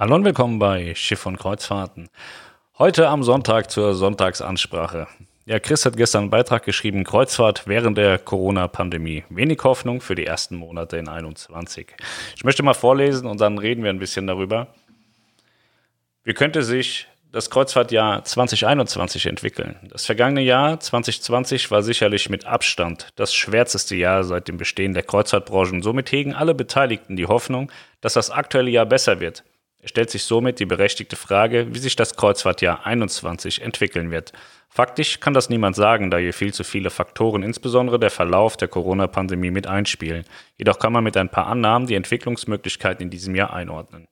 Hallo und willkommen bei Schiff und Kreuzfahrten. Heute am Sonntag zur Sonntagsansprache. Ja, Chris hat gestern einen Beitrag geschrieben, Kreuzfahrt während der Corona-Pandemie. Wenig Hoffnung für die ersten Monate in 21. Ich möchte mal vorlesen und dann reden wir ein bisschen darüber. Wie könnte sich das Kreuzfahrtjahr 2021 entwickeln? Das vergangene Jahr 2020 war sicherlich mit Abstand das schwärzeste Jahr seit dem Bestehen der Kreuzfahrtbranche somit hegen alle Beteiligten die Hoffnung, dass das aktuelle Jahr besser wird. Es stellt sich somit die berechtigte Frage, wie sich das Kreuzfahrtjahr 21 entwickeln wird. Faktisch kann das niemand sagen, da hier viel zu viele Faktoren, insbesondere der Verlauf der Corona-Pandemie, mit einspielen. Jedoch kann man mit ein paar Annahmen die Entwicklungsmöglichkeiten in diesem Jahr einordnen.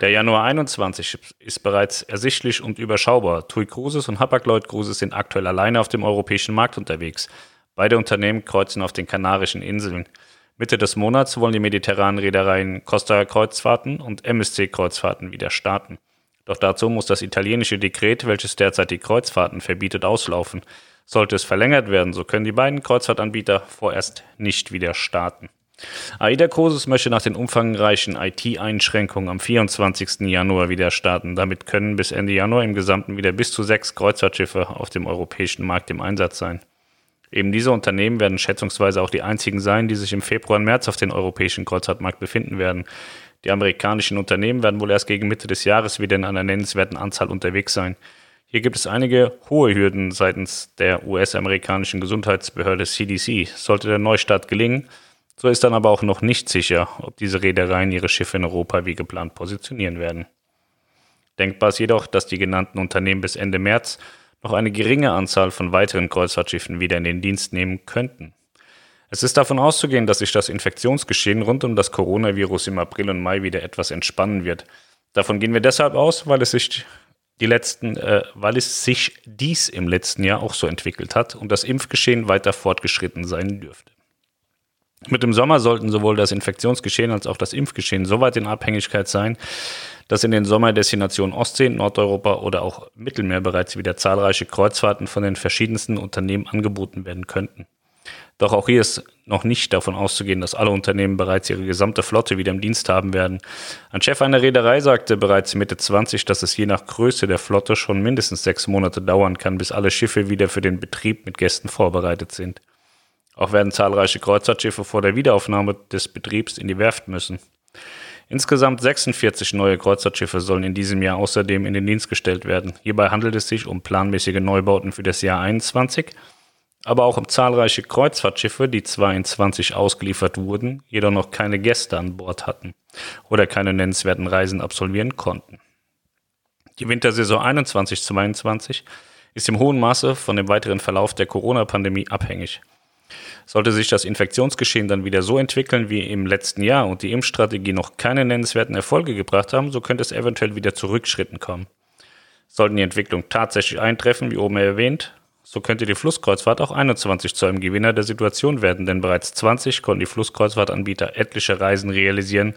Der Januar 21 ist bereits ersichtlich und überschaubar. TUI Cruises und Hapag-Lloyd Cruises sind aktuell alleine auf dem europäischen Markt unterwegs. Beide Unternehmen kreuzen auf den Kanarischen Inseln. Mitte des Monats wollen die mediterranen Reedereien Costa Kreuzfahrten und MSC Kreuzfahrten wieder starten. Doch dazu muss das italienische Dekret, welches derzeit die Kreuzfahrten verbietet, auslaufen. Sollte es verlängert werden, so können die beiden Kreuzfahrtanbieter vorerst nicht wieder starten. AIDA Cruises möchte nach den umfangreichen IT-Einschränkungen am 24. Januar wieder starten. Damit können bis Ende Januar im Gesamten wieder bis zu sechs Kreuzfahrtschiffe auf dem europäischen Markt im Einsatz sein. Eben diese Unternehmen werden schätzungsweise auch die einzigen sein, die sich im Februar und März auf den europäischen Kreuzfahrtmarkt befinden werden. Die amerikanischen Unternehmen werden wohl erst gegen Mitte des Jahres wieder in einer nennenswerten Anzahl unterwegs sein. Hier gibt es einige hohe Hürden seitens der US-amerikanischen Gesundheitsbehörde CDC. Sollte der Neustart gelingen, so ist dann aber auch noch nicht sicher, ob diese Reedereien ihre Schiffe in Europa wie geplant positionieren werden. Denkbar ist jedoch, dass die genannten Unternehmen bis Ende März noch eine geringe Anzahl von weiteren Kreuzfahrtschiffen wieder in den Dienst nehmen könnten. Es ist davon auszugehen, dass sich das Infektionsgeschehen rund um das Coronavirus im April und Mai wieder etwas entspannen wird. Davon gehen wir deshalb aus, weil es sich die letzten, äh, weil es sich dies im letzten Jahr auch so entwickelt hat und das Impfgeschehen weiter fortgeschritten sein dürfte. Mit dem Sommer sollten sowohl das Infektionsgeschehen als auch das Impfgeschehen so weit in Abhängigkeit sein, dass in den Sommerdestinationen Ostsee, Nordeuropa oder auch Mittelmeer bereits wieder zahlreiche Kreuzfahrten von den verschiedensten Unternehmen angeboten werden könnten. Doch auch hier ist noch nicht davon auszugehen, dass alle Unternehmen bereits ihre gesamte Flotte wieder im Dienst haben werden. Ein Chef einer Reederei sagte bereits Mitte 20, dass es je nach Größe der Flotte schon mindestens sechs Monate dauern kann, bis alle Schiffe wieder für den Betrieb mit Gästen vorbereitet sind. Auch werden zahlreiche Kreuzfahrtschiffe vor der Wiederaufnahme des Betriebs in die Werft müssen. Insgesamt 46 neue Kreuzfahrtschiffe sollen in diesem Jahr außerdem in den Dienst gestellt werden. Hierbei handelt es sich um planmäßige Neubauten für das Jahr 21, aber auch um zahlreiche Kreuzfahrtschiffe, die zwar in 20 ausgeliefert wurden, jedoch noch keine Gäste an Bord hatten oder keine nennenswerten Reisen absolvieren konnten. Die Wintersaison 21-22 ist im hohen Maße von dem weiteren Verlauf der Corona-Pandemie abhängig. Sollte sich das Infektionsgeschehen dann wieder so entwickeln wie im letzten Jahr und die Impfstrategie noch keine nennenswerten Erfolge gebracht haben, so könnte es eventuell wieder zu Rückschritten kommen. Sollten die Entwicklung tatsächlich eintreffen, wie oben erwähnt, so könnte die Flusskreuzfahrt auch 21 zu einem Gewinner der Situation werden, denn bereits 20 konnten die Flusskreuzfahrtanbieter etliche Reisen realisieren,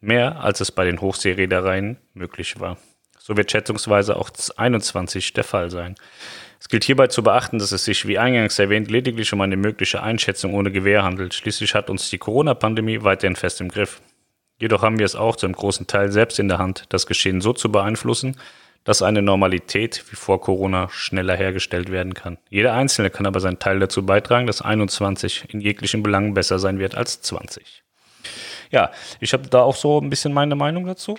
mehr als es bei den Hochseereedereien möglich war. So wird schätzungsweise auch 21 der Fall sein. Es gilt hierbei zu beachten, dass es sich, wie eingangs erwähnt, lediglich um eine mögliche Einschätzung ohne Gewähr handelt. Schließlich hat uns die Corona-Pandemie weiterhin fest im Griff. Jedoch haben wir es auch zu einem großen Teil selbst in der Hand, das Geschehen so zu beeinflussen, dass eine Normalität wie vor Corona schneller hergestellt werden kann. Jeder Einzelne kann aber seinen Teil dazu beitragen, dass 21 in jeglichen Belangen besser sein wird als 20. Ja, ich habe da auch so ein bisschen meine Meinung dazu.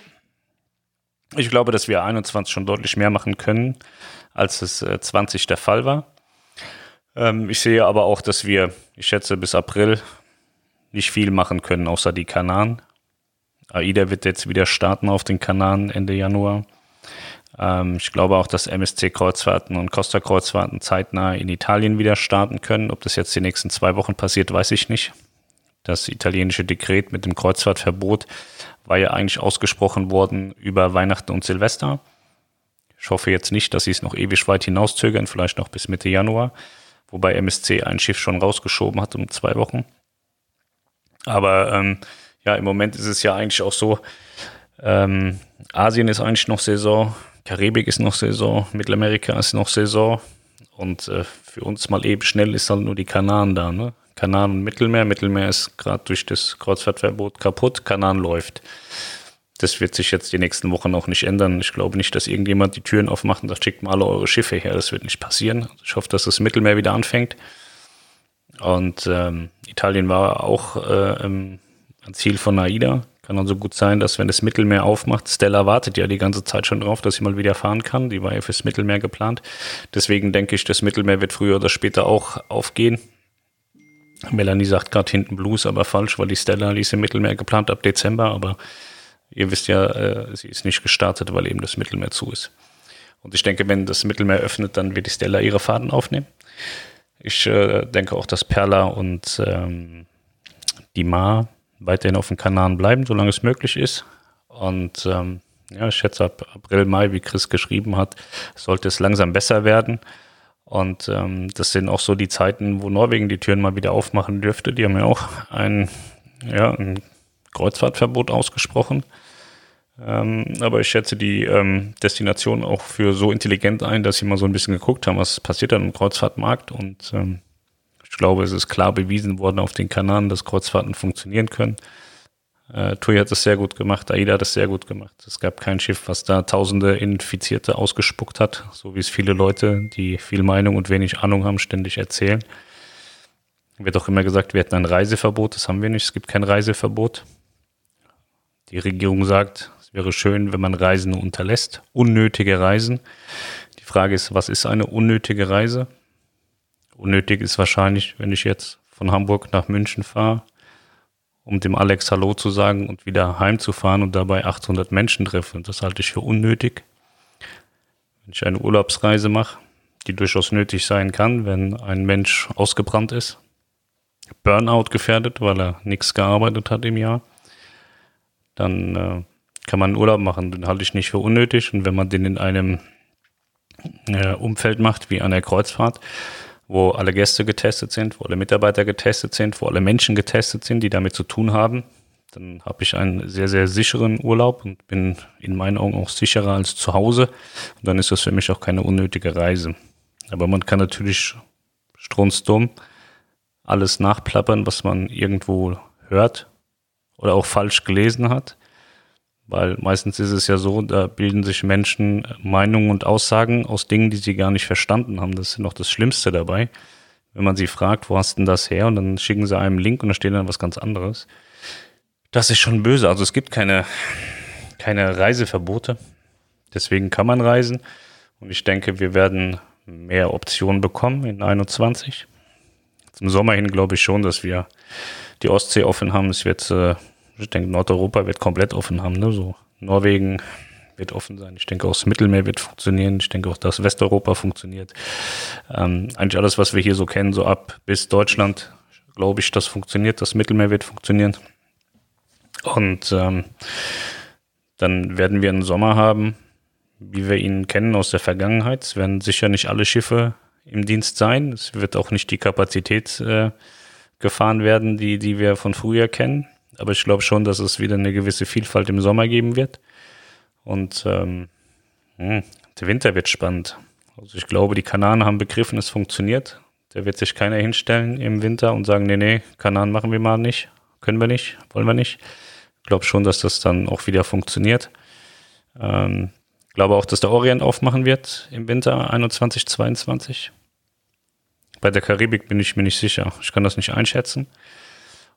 Ich glaube, dass wir 21 schon deutlich mehr machen können, als es äh, 20 der Fall war. Ähm, ich sehe aber auch, dass wir, ich schätze, bis April nicht viel machen können, außer die Kanaren. AIDA wird jetzt wieder starten auf den Kanaren Ende Januar. Ähm, ich glaube auch, dass MSC-Kreuzfahrten und Costa-Kreuzfahrten zeitnah in Italien wieder starten können. Ob das jetzt die nächsten zwei Wochen passiert, weiß ich nicht. Das italienische Dekret mit dem Kreuzfahrtverbot war ja eigentlich ausgesprochen worden über Weihnachten und Silvester. Ich hoffe jetzt nicht, dass sie es noch ewig weit hinauszögern, vielleicht noch bis Mitte Januar, wobei MSC ein Schiff schon rausgeschoben hat um zwei Wochen. Aber ähm, ja, im Moment ist es ja eigentlich auch so, ähm, Asien ist eigentlich noch Saison, Karibik ist noch Saison, Mittelamerika ist noch Saison und äh, für uns mal eben schnell ist halt nur die Kanaren da, ne? Kanaren und Mittelmeer. Mittelmeer ist gerade durch das Kreuzfahrtverbot kaputt, Kanaren läuft. Das wird sich jetzt die nächsten Wochen auch nicht ändern. Ich glaube nicht, dass irgendjemand die Türen aufmacht und sagt, schickt mal alle eure Schiffe her. Das wird nicht passieren. Ich hoffe, dass das Mittelmeer wieder anfängt. Und ähm, Italien war auch äh, ein Ziel von AIDA. Kann also gut sein, dass wenn das Mittelmeer aufmacht, Stella wartet ja die ganze Zeit schon drauf, dass sie mal wieder fahren kann. Die war ja fürs Mittelmeer geplant. Deswegen denke ich, das Mittelmeer wird früher oder später auch aufgehen. Melanie sagt gerade hinten Blues, aber falsch, weil die Stella, die ist im Mittelmeer geplant ab Dezember, aber ihr wisst ja, äh, sie ist nicht gestartet, weil eben das Mittelmeer zu ist. Und ich denke, wenn das Mittelmeer öffnet, dann wird die Stella ihre Faden aufnehmen. Ich äh, denke auch, dass Perla und ähm, die Ma weiterhin auf den Kanaren bleiben, solange es möglich ist. Und ähm, ja, ich schätze ab April, Mai, wie Chris geschrieben hat, sollte es langsam besser werden. Und ähm, das sind auch so die Zeiten, wo Norwegen die Türen mal wieder aufmachen dürfte. Die haben ja auch ein, ja, ein Kreuzfahrtverbot ausgesprochen. Ähm, aber ich schätze die ähm, Destination auch für so intelligent ein, dass sie mal so ein bisschen geguckt haben, was passiert dann im Kreuzfahrtmarkt. Und ähm, ich glaube, es ist klar bewiesen worden auf den Kanaren, dass Kreuzfahrten funktionieren können. Äh, TUI hat es sehr gut gemacht, AIDA hat es sehr gut gemacht. Es gab kein Schiff, was da tausende Infizierte ausgespuckt hat, so wie es viele Leute, die viel Meinung und wenig Ahnung haben, ständig erzählen. Wird auch immer gesagt, wir hätten ein Reiseverbot, das haben wir nicht, es gibt kein Reiseverbot. Die Regierung sagt, wäre schön, wenn man Reisen unterlässt, unnötige Reisen. Die Frage ist, was ist eine unnötige Reise? Unnötig ist wahrscheinlich, wenn ich jetzt von Hamburg nach München fahre, um dem Alex Hallo zu sagen und wieder heimzufahren und dabei 800 Menschen treffe. Das halte ich für unnötig. Wenn ich eine Urlaubsreise mache, die durchaus nötig sein kann, wenn ein Mensch ausgebrannt ist, Burnout gefährdet, weil er nichts gearbeitet hat im Jahr, dann äh, kann man Urlaub machen. Den halte ich nicht für unnötig. Und wenn man den in einem äh, Umfeld macht, wie an der Kreuzfahrt, wo alle Gäste getestet sind, wo alle Mitarbeiter getestet sind, wo alle Menschen getestet sind, die damit zu tun haben. Dann habe ich einen sehr, sehr sicheren Urlaub und bin in meinen Augen auch sicherer als zu Hause. Und dann ist das für mich auch keine unnötige Reise. Aber man kann natürlich strunzdumm alles nachplappern, was man irgendwo hört oder auch falsch gelesen hat. Weil meistens ist es ja so, da bilden sich Menschen Meinungen und Aussagen aus Dingen, die sie gar nicht verstanden haben. Das ist noch das Schlimmste dabei. Wenn man sie fragt, wo hast denn das her? Und dann schicken sie einem einen Link und da steht dann was ganz anderes. Das ist schon böse. Also es gibt keine, keine Reiseverbote. Deswegen kann man reisen. Und ich denke, wir werden mehr Optionen bekommen in 21. Zum Sommer hin glaube ich schon, dass wir die Ostsee offen haben. Es wird äh, ich denke, Nordeuropa wird komplett offen haben. Ne? So Norwegen wird offen sein. Ich denke, auch das Mittelmeer wird funktionieren. Ich denke auch, dass Westeuropa funktioniert. Ähm, eigentlich alles, was wir hier so kennen, so ab bis Deutschland, glaube ich, das funktioniert. Das Mittelmeer wird funktionieren. Und ähm, dann werden wir einen Sommer haben, wie wir ihn kennen aus der Vergangenheit. Es werden sicher nicht alle Schiffe im Dienst sein. Es wird auch nicht die Kapazität äh, gefahren werden, die, die wir von früher kennen. Aber ich glaube schon, dass es wieder eine gewisse Vielfalt im Sommer geben wird. Und ähm, hm, der Winter wird spannend. Also ich glaube, die Kanaren haben begriffen, es funktioniert. Da wird sich keiner hinstellen im Winter und sagen, nee, nee, Kanaren machen wir mal nicht, können wir nicht, wollen wir nicht. Ich glaube schon, dass das dann auch wieder funktioniert. Ähm, glaube auch, dass der Orient aufmachen wird im Winter 21, 22. Bei der Karibik bin ich mir nicht sicher. Ich kann das nicht einschätzen.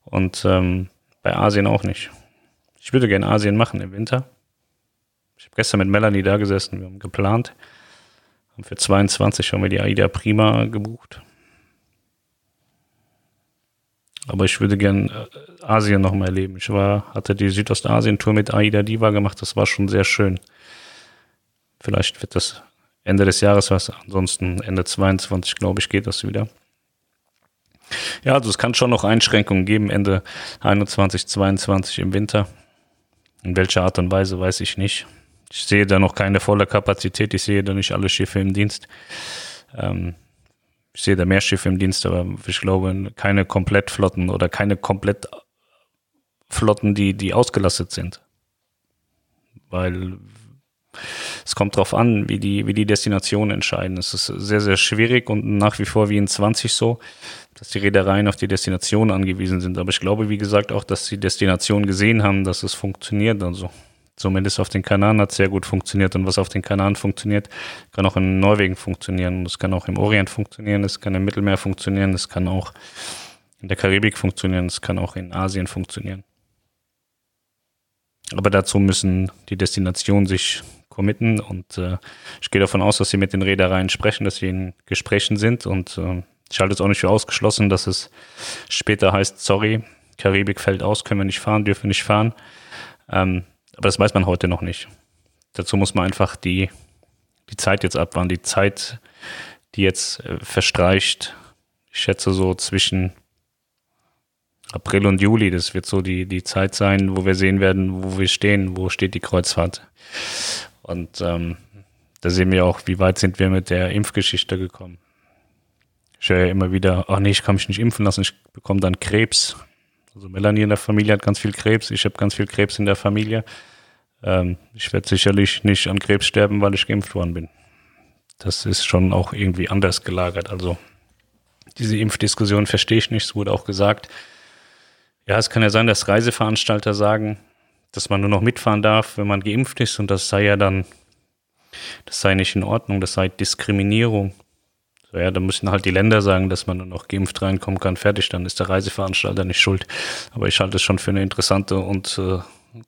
Und ähm, bei Asien auch nicht. Ich würde gerne Asien machen im Winter. Ich habe gestern mit Melanie da gesessen, wir haben geplant. Und für 22 haben wir die AIDA Prima gebucht. Aber ich würde gern äh, Asien nochmal erleben. Ich war, hatte die Südostasien-Tour mit AIDA Diva gemacht, das war schon sehr schön. Vielleicht wird das Ende des Jahres was, ansonsten Ende 22, glaube ich, geht das wieder. Ja, also es kann schon noch Einschränkungen geben, Ende 21, 22 im Winter. In welcher Art und Weise weiß ich nicht. Ich sehe da noch keine volle Kapazität, ich sehe da nicht alle Schiffe im Dienst. Ähm, ich sehe da mehr Schiffe im Dienst, aber ich glaube keine Komplettflotten oder keine Komplettflotten, die, die ausgelastet sind. Weil es kommt darauf an, wie die, wie die Destinationen entscheiden. Es ist sehr, sehr schwierig und nach wie vor wie in 20 so, dass die Reedereien auf die Destination angewiesen sind. Aber ich glaube, wie gesagt, auch, dass die Destination gesehen haben, dass es funktioniert. Also Zumindest auf den Kanaren hat es sehr gut funktioniert. Und was auf den Kanaren funktioniert, kann auch in Norwegen funktionieren. Es kann auch im Orient funktionieren, es kann im Mittelmeer funktionieren, es kann auch in der Karibik funktionieren, es kann auch in Asien funktionieren. Aber dazu müssen die Destinationen sich committen und äh, ich gehe davon aus, dass sie mit den Reedereien sprechen, dass sie in Gesprächen sind und äh, ich halte es auch nicht für ausgeschlossen, dass es später heißt, sorry, Karibik fällt aus, können wir nicht fahren, dürfen nicht fahren. Ähm, aber das weiß man heute noch nicht. Dazu muss man einfach die, die Zeit jetzt abwarten. Die Zeit, die jetzt äh, verstreicht, ich schätze so zwischen April und Juli, das wird so die, die Zeit sein, wo wir sehen werden, wo wir stehen, wo steht die Kreuzfahrt. Und ähm, da sehen wir auch, wie weit sind wir mit der Impfgeschichte gekommen. Ich höre ja immer wieder, ach nee, ich kann mich nicht impfen lassen, ich bekomme dann Krebs. Also Melanie in der Familie hat ganz viel Krebs, ich habe ganz viel Krebs in der Familie. Ähm, ich werde sicherlich nicht an Krebs sterben, weil ich geimpft worden bin. Das ist schon auch irgendwie anders gelagert. Also diese Impfdiskussion verstehe ich nicht, es wurde auch gesagt. Ja, es kann ja sein, dass Reiseveranstalter sagen, dass man nur noch mitfahren darf, wenn man geimpft ist und das sei ja dann, das sei nicht in Ordnung, das sei Diskriminierung. So, ja, da müssen halt die Länder sagen, dass man nur noch geimpft reinkommen kann, fertig, dann ist der Reiseveranstalter nicht schuld. Aber ich halte es schon für eine interessante und äh,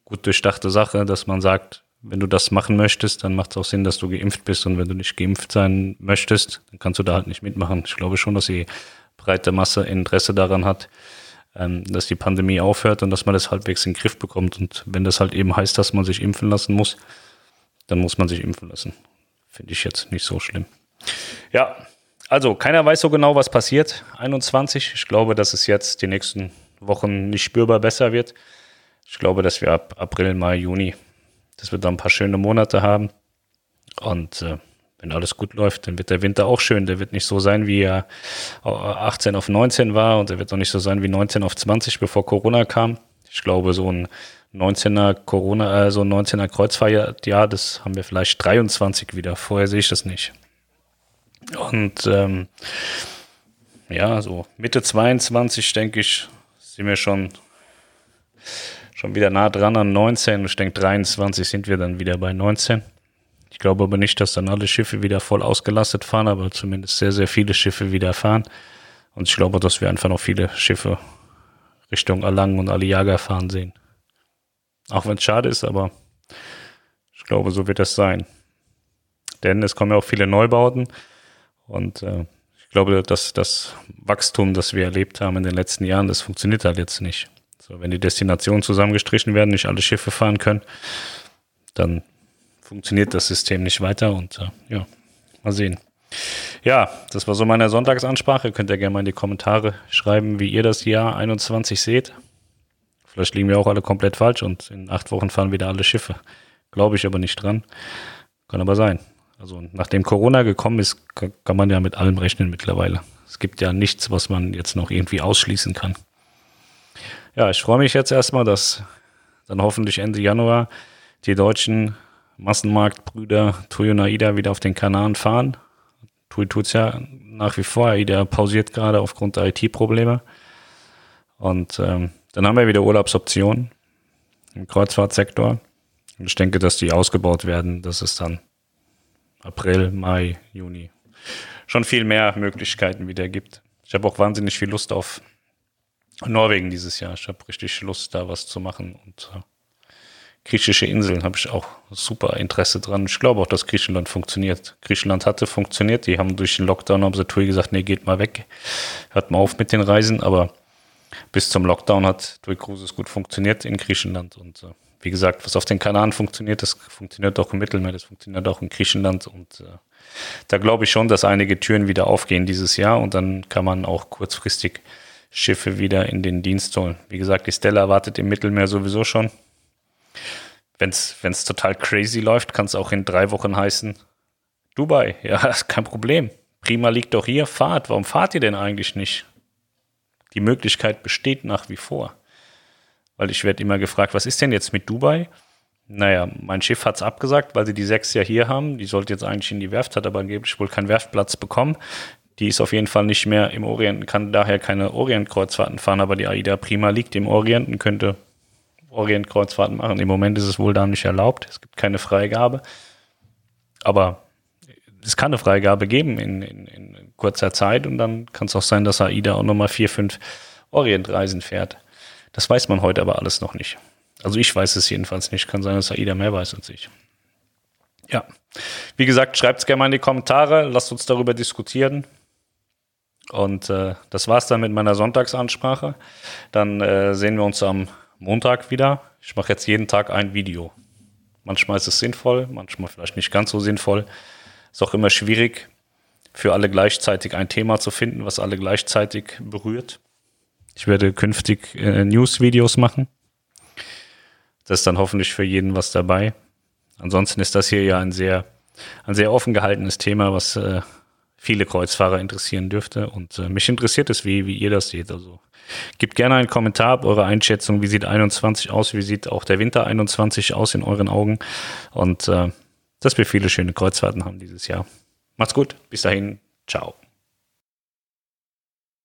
gut durchdachte Sache, dass man sagt, wenn du das machen möchtest, dann macht es auch Sinn, dass du geimpft bist und wenn du nicht geimpft sein möchtest, dann kannst du da halt nicht mitmachen. Ich glaube schon, dass die breite Masse Interesse daran hat, ähm, dass die Pandemie aufhört und dass man das halbwegs in den Griff bekommt. Und wenn das halt eben heißt, dass man sich impfen lassen muss, dann muss man sich impfen lassen. Finde ich jetzt nicht so schlimm. Ja, also, keiner weiß so genau, was passiert. 21. Ich glaube, dass es jetzt die nächsten Wochen nicht spürbar besser wird. Ich glaube, dass wir ab April, Mai, Juni, dass wir da ein paar schöne Monate haben. Und äh, wenn alles gut läuft, dann wird der Winter auch schön. Der wird nicht so sein, wie er 18 auf 19 war und der wird auch nicht so sein wie 19 auf 20, bevor Corona kam. Ich glaube, so ein 19er Corona, äh, so ein 19er Kreuzfahrtjahr, das haben wir vielleicht 23 wieder. Vorher sehe ich das nicht. Und ähm, ja, so Mitte 22, denke ich, sind wir schon, schon wieder nah dran an 19. Ich denke, 23 sind wir dann wieder bei 19. Ich glaube aber nicht, dass dann alle Schiffe wieder voll ausgelastet fahren, aber zumindest sehr, sehr viele Schiffe wieder fahren. Und ich glaube, dass wir einfach noch viele Schiffe Richtung Alang und Aliaga fahren sehen. Auch wenn es schade ist, aber ich glaube, so wird es sein. Denn es kommen ja auch viele Neubauten. Und äh, ich glaube, dass das Wachstum, das wir erlebt haben in den letzten Jahren, das funktioniert halt jetzt nicht. So, wenn die Destinationen zusammengestrichen werden, nicht alle Schiffe fahren können, dann funktioniert das System nicht weiter und äh, ja, mal sehen. Ja, das war so meine Sonntagsansprache. Könnt ihr gerne mal in die Kommentare schreiben, wie ihr das Jahr 21 seht. Vielleicht liegen wir auch alle komplett falsch und in acht Wochen fahren wieder alle Schiffe. Glaube ich aber nicht dran. Kann aber sein. Also nachdem Corona gekommen ist, kann man ja mit allem rechnen mittlerweile. Es gibt ja nichts, was man jetzt noch irgendwie ausschließen kann. Ja, ich freue mich jetzt erstmal, dass dann hoffentlich Ende Januar die deutschen Massenmarktbrüder Tui und AIDA wieder auf den Kanaren fahren. Tui tut's ja nach wie vor. AIDA pausiert gerade aufgrund der IT-Probleme. Und ähm, dann haben wir wieder Urlaubsoptionen im Kreuzfahrtsektor. Und ich denke, dass die ausgebaut werden, dass es dann April, Mai, Juni schon viel mehr Möglichkeiten wieder gibt. Ich habe auch wahnsinnig viel Lust auf Norwegen dieses Jahr. Ich habe richtig Lust, da was zu machen. Und äh, griechische Inseln habe ich auch super Interesse dran. Ich glaube auch, dass Griechenland funktioniert. Griechenland hatte funktioniert. Die haben durch den Lockdown, haben sie Tour gesagt, nee, geht mal weg. Hört mal auf mit den Reisen. Aber bis zum Lockdown hat Tour Cruises gut funktioniert in Griechenland. Und äh, wie gesagt, was auf den Kanaren funktioniert, das funktioniert auch im Mittelmeer, das funktioniert auch in Griechenland und äh, da glaube ich schon, dass einige Türen wieder aufgehen dieses Jahr und dann kann man auch kurzfristig Schiffe wieder in den Dienst holen. Wie gesagt, die Stella wartet im Mittelmeer sowieso schon. Wenn es total crazy läuft, kann es auch in drei Wochen heißen, Dubai, ja, ist kein Problem. Prima liegt doch hier, fahrt. Warum fahrt ihr denn eigentlich nicht? Die Möglichkeit besteht nach wie vor. Weil ich werde immer gefragt, was ist denn jetzt mit Dubai? Naja, mein Schiff hat es abgesagt, weil sie die sechs ja hier haben. Die sollte jetzt eigentlich in die Werft, hat aber angeblich wohl keinen Werftplatz bekommen. Die ist auf jeden Fall nicht mehr im Orient, kann daher keine Orient-Kreuzfahrten fahren, aber die AIDA Prima liegt im Orient und könnte Orient-Kreuzfahrten machen. Im Moment ist es wohl da nicht erlaubt. Es gibt keine Freigabe. Aber es kann eine Freigabe geben in, in, in kurzer Zeit und dann kann es auch sein, dass AIDA auch nochmal vier, fünf Orientreisen fährt. Das weiß man heute aber alles noch nicht. Also ich weiß es jedenfalls nicht. Kann sein, dass AIDA mehr weiß als ich. Ja. Wie gesagt, schreibt es gerne mal in die Kommentare. Lasst uns darüber diskutieren. Und äh, das war's dann mit meiner Sonntagsansprache. Dann äh, sehen wir uns am Montag wieder. Ich mache jetzt jeden Tag ein Video. Manchmal ist es sinnvoll, manchmal vielleicht nicht ganz so sinnvoll. Ist auch immer schwierig, für alle gleichzeitig ein Thema zu finden, was alle gleichzeitig berührt. Ich werde künftig äh, News-Videos machen. Das ist dann hoffentlich für jeden was dabei. Ansonsten ist das hier ja ein sehr, ein sehr offen gehaltenes Thema, was äh, viele Kreuzfahrer interessieren dürfte. Und äh, mich interessiert es, wie, wie ihr das seht. Also gebt gerne einen Kommentar ab eure Einschätzung. Wie sieht 21 aus? Wie sieht auch der Winter 21 aus in euren Augen? Und äh, dass wir viele schöne Kreuzfahrten haben dieses Jahr. Macht's gut. Bis dahin. Ciao.